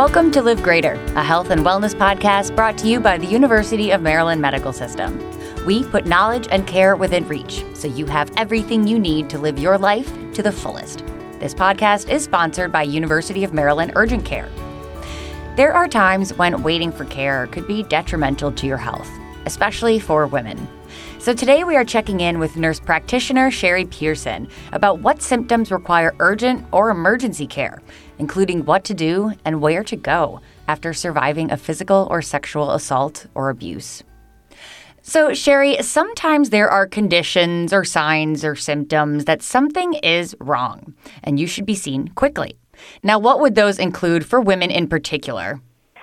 Welcome to Live Greater, a health and wellness podcast brought to you by the University of Maryland Medical System. We put knowledge and care within reach so you have everything you need to live your life to the fullest. This podcast is sponsored by University of Maryland Urgent Care. There are times when waiting for care could be detrimental to your health, especially for women. So today we are checking in with nurse practitioner Sherry Pearson about what symptoms require urgent or emergency care, including what to do and where to go after surviving a physical or sexual assault or abuse. So, Sherry, sometimes there are conditions or signs or symptoms that something is wrong and you should be seen quickly. Now, what would those include for women in particular?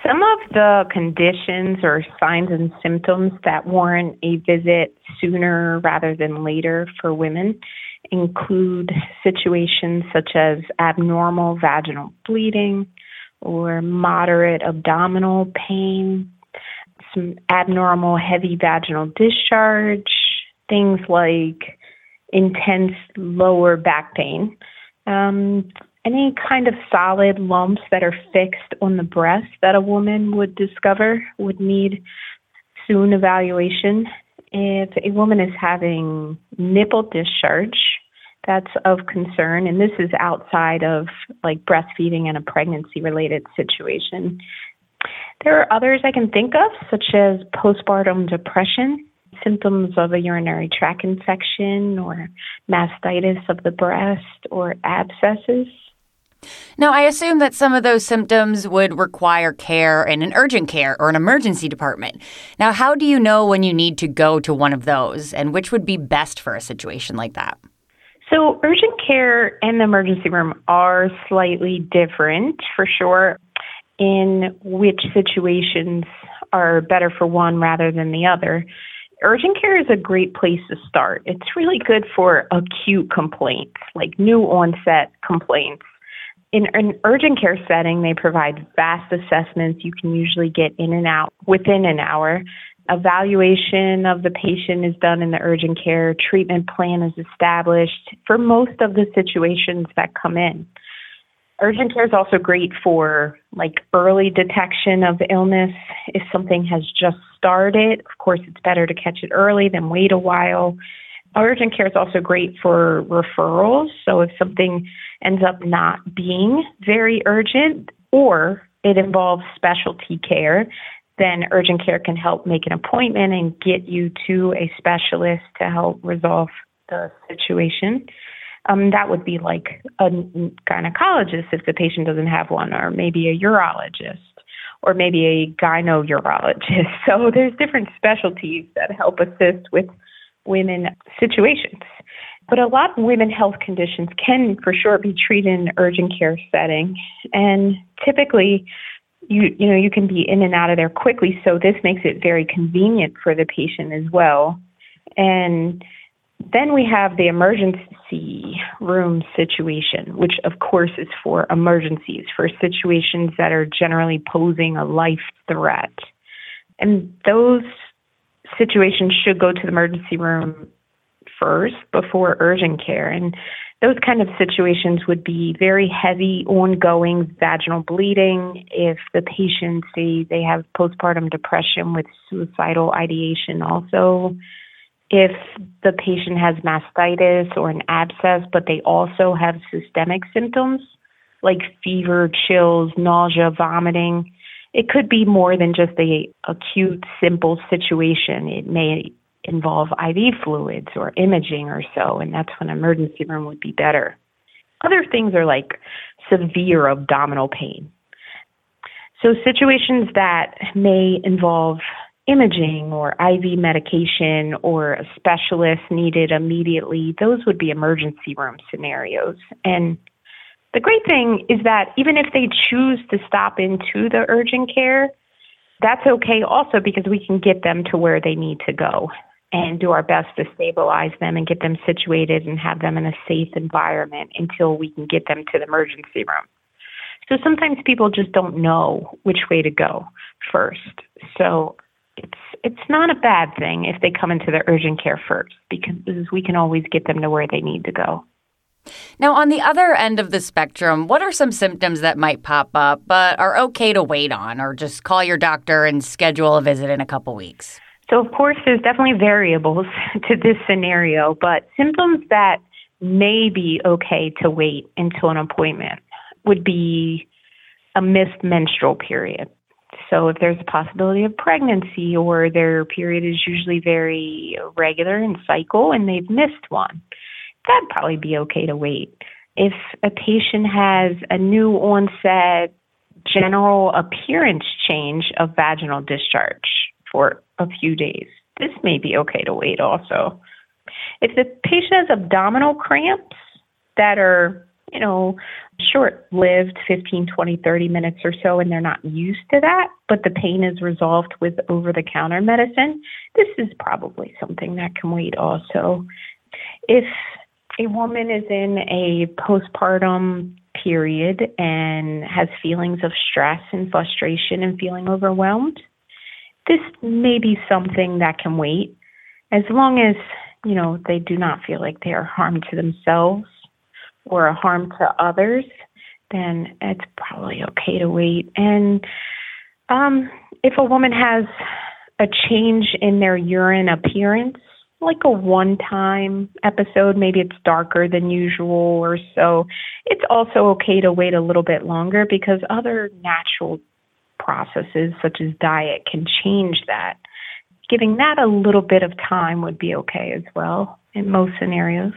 Some of the conditions or signs and symptoms that warrant a visit sooner rather than later for women include situations such as abnormal vaginal bleeding or moderate abdominal pain, some abnormal heavy vaginal discharge, things like intense lower back pain, um, any kind of solid lumps that are fixed on the breast that a woman would discover would need soon evaluation. If a woman is having nipple discharge, that's of concern, and this is outside of like breastfeeding and a pregnancy related situation. There are others I can think of, such as postpartum depression, symptoms of a urinary tract infection, or mastitis of the breast, or abscesses. Now, I assume that some of those symptoms would require care in an urgent care or an emergency department. Now, how do you know when you need to go to one of those and which would be best for a situation like that? So, urgent care and the emergency room are slightly different for sure in which situations are better for one rather than the other. Urgent care is a great place to start. It's really good for acute complaints, like new onset complaints in an urgent care setting, they provide vast assessments. You can usually get in and out within an hour. Evaluation of the patient is done in the urgent care. Treatment plan is established for most of the situations that come in. Urgent care is also great for like early detection of illness. If something has just started, of course, it's better to catch it early than wait a while. Urgent care is also great for referrals. So if something ends up not being very urgent or it involves specialty care, then urgent care can help make an appointment and get you to a specialist to help resolve the situation. Um, that would be like a gynecologist if the patient doesn't have one, or maybe a urologist, or maybe a gyno-urologist. So there's different specialties that help assist with women situations. But a lot of women health conditions can for sure be treated in an urgent care setting. And typically you you know you can be in and out of there quickly so this makes it very convenient for the patient as well. And then we have the emergency room situation, which of course is for emergencies, for situations that are generally posing a life threat. And those situations should go to the emergency room first before urgent care. And those kind of situations would be very heavy, ongoing vaginal bleeding. If the patient, say, they have postpartum depression with suicidal ideation, also. If the patient has mastitis or an abscess, but they also have systemic symptoms like fever, chills, nausea, vomiting, it could be more than just a acute, simple situation. It may involve IV fluids or imaging or so, and that's when emergency room would be better. Other things are like severe abdominal pain. So, situations that may involve imaging or IV medication or a specialist needed immediately, those would be emergency room scenarios. And the great thing is that even if they choose to stop into the urgent care, that's okay also because we can get them to where they need to go and do our best to stabilize them and get them situated and have them in a safe environment until we can get them to the emergency room. So sometimes people just don't know which way to go first. So it's it's not a bad thing if they come into the urgent care first because we can always get them to where they need to go. Now, on the other end of the spectrum, what are some symptoms that might pop up but are okay to wait on or just call your doctor and schedule a visit in a couple weeks? So, of course, there's definitely variables to this scenario, but symptoms that may be okay to wait until an appointment would be a missed menstrual period. So, if there's a possibility of pregnancy or their period is usually very regular in cycle and they've missed one, that'd probably be okay to wait. If a patient has a new onset general appearance change of vaginal discharge for a few days, this may be okay to wait also. If the patient has abdominal cramps that are, you know, short lived 15, 20, 30 minutes or so, and they're not used to that, but the pain is resolved with over the counter medicine, this is probably something that can wait also. If a woman is in a postpartum period and has feelings of stress and frustration and feeling overwhelmed, this may be something that can wait as long as, you know, they do not feel like they are harm to themselves or a harm to others, then it's probably okay to wait. And um, if a woman has a change in their urine appearance, like a one time episode. Maybe it's darker than usual or so. It's also okay to wait a little bit longer because other natural processes, such as diet, can change that. Giving that a little bit of time would be okay as well in most scenarios.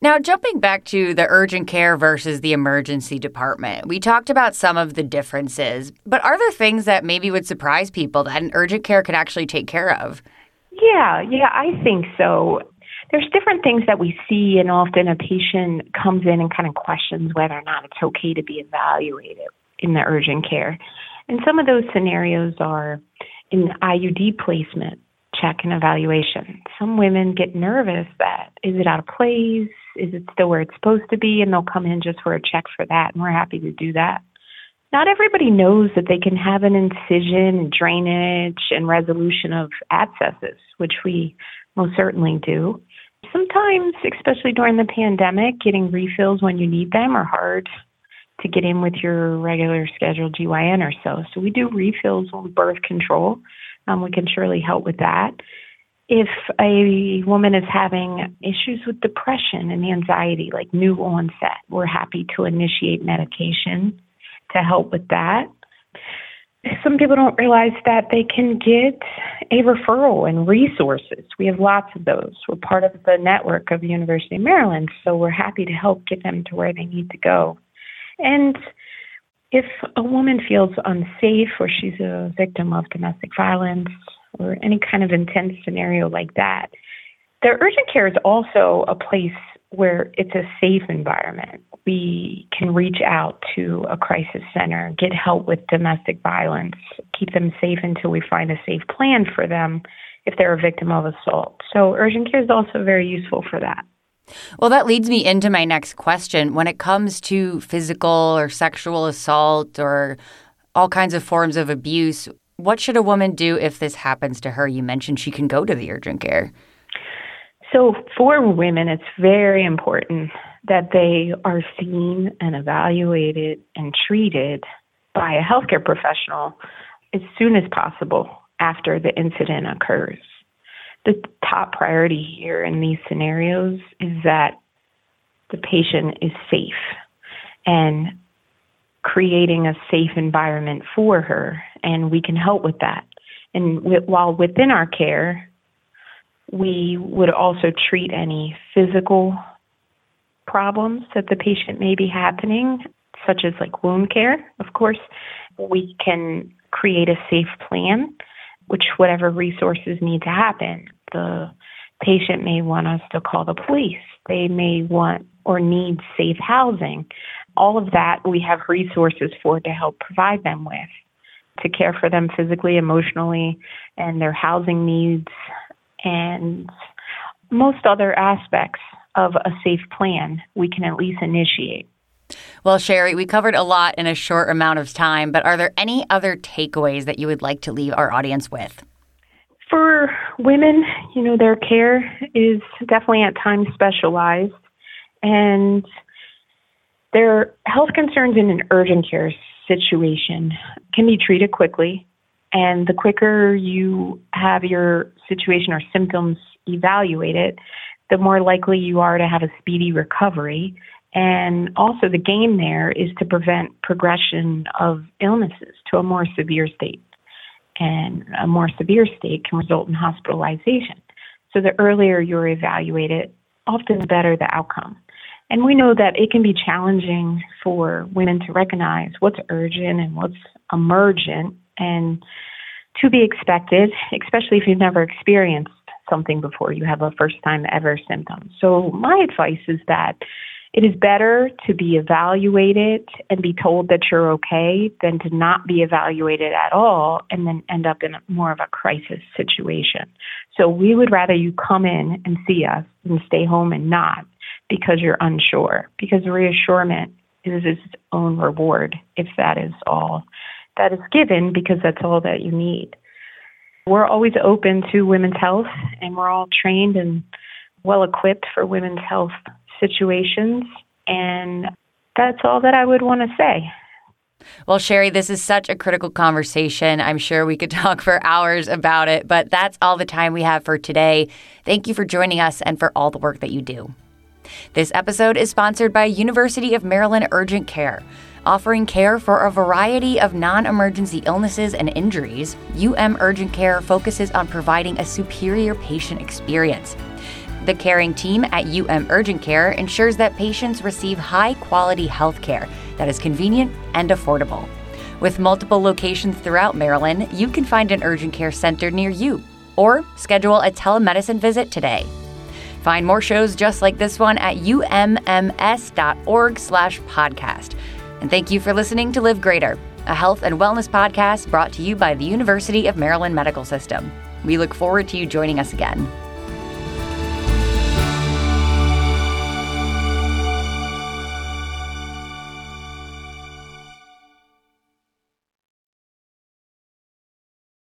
Now, jumping back to the urgent care versus the emergency department, we talked about some of the differences, but are there things that maybe would surprise people that an urgent care could actually take care of? Yeah, yeah, I think so. There's different things that we see, and often a patient comes in and kind of questions whether or not it's okay to be evaluated in the urgent care. And some of those scenarios are in IUD placement, check and evaluation. Some women get nervous that is it out of place? Is it still where it's supposed to be? And they'll come in just for a check for that, and we're happy to do that not everybody knows that they can have an incision, drainage, and resolution of abscesses, which we most certainly do. Sometimes, especially during the pandemic, getting refills when you need them are hard to get in with your regular scheduled GYN or so. So we do refills on birth control. Um, we can surely help with that. If a woman is having issues with depression and anxiety, like new onset, we're happy to initiate medication to help with that. Some people don't realize that they can get a referral and resources. We have lots of those. We're part of the network of University of Maryland, so we're happy to help get them to where they need to go. And if a woman feels unsafe or she's a victim of domestic violence or any kind of intense scenario like that, the urgent care is also a place where it's a safe environment. We can reach out to a crisis center, get help with domestic violence, keep them safe until we find a safe plan for them if they're a victim of assault. So, urgent care is also very useful for that. Well, that leads me into my next question. When it comes to physical or sexual assault or all kinds of forms of abuse, what should a woman do if this happens to her? You mentioned she can go to the urgent care. So, for women, it's very important that they are seen and evaluated and treated by a healthcare professional as soon as possible after the incident occurs. The top priority here in these scenarios is that the patient is safe and creating a safe environment for her, and we can help with that. And while within our care, we would also treat any physical problems that the patient may be happening, such as like wound care. Of course, we can create a safe plan, which whatever resources need to happen. The patient may want us to call the police. They may want or need safe housing. All of that we have resources for to help provide them with to care for them physically, emotionally, and their housing needs, and most other aspects of a safe plan we can at least initiate. Well, Sherry, we covered a lot in a short amount of time, but are there any other takeaways that you would like to leave our audience with? For women, you know, their care is definitely at times specialized, And their health concerns in an urgent care situation can be treated quickly. And the quicker you have your situation or symptoms evaluated, the more likely you are to have a speedy recovery. And also, the game there is to prevent progression of illnesses to a more severe state. And a more severe state can result in hospitalization. So, the earlier you're evaluated, often the better the outcome. And we know that it can be challenging for women to recognize what's urgent and what's emergent and to be expected, especially if you've never experienced something before you have a first time ever symptom. So, my advice is that it is better to be evaluated and be told that you're okay than to not be evaluated at all and then end up in more of a crisis situation. So, we would rather you come in and see us and stay home and not because you're unsure, because reassurance is its own reward if that is all that is given, because that's all that you need. We're always open to women's health, and we're all trained and well equipped for women's health situations. And that's all that I would want to say. Well, Sherry, this is such a critical conversation. I'm sure we could talk for hours about it, but that's all the time we have for today. Thank you for joining us and for all the work that you do. This episode is sponsored by University of Maryland Urgent Care. Offering care for a variety of non emergency illnesses and injuries, UM Urgent Care focuses on providing a superior patient experience. The caring team at UM Urgent Care ensures that patients receive high quality health care that is convenient and affordable. With multiple locations throughout Maryland, you can find an urgent care center near you or schedule a telemedicine visit today. Find more shows just like this one at umms.org slash podcast. And thank you for listening to Live Greater, a health and wellness podcast brought to you by the University of Maryland Medical System. We look forward to you joining us again.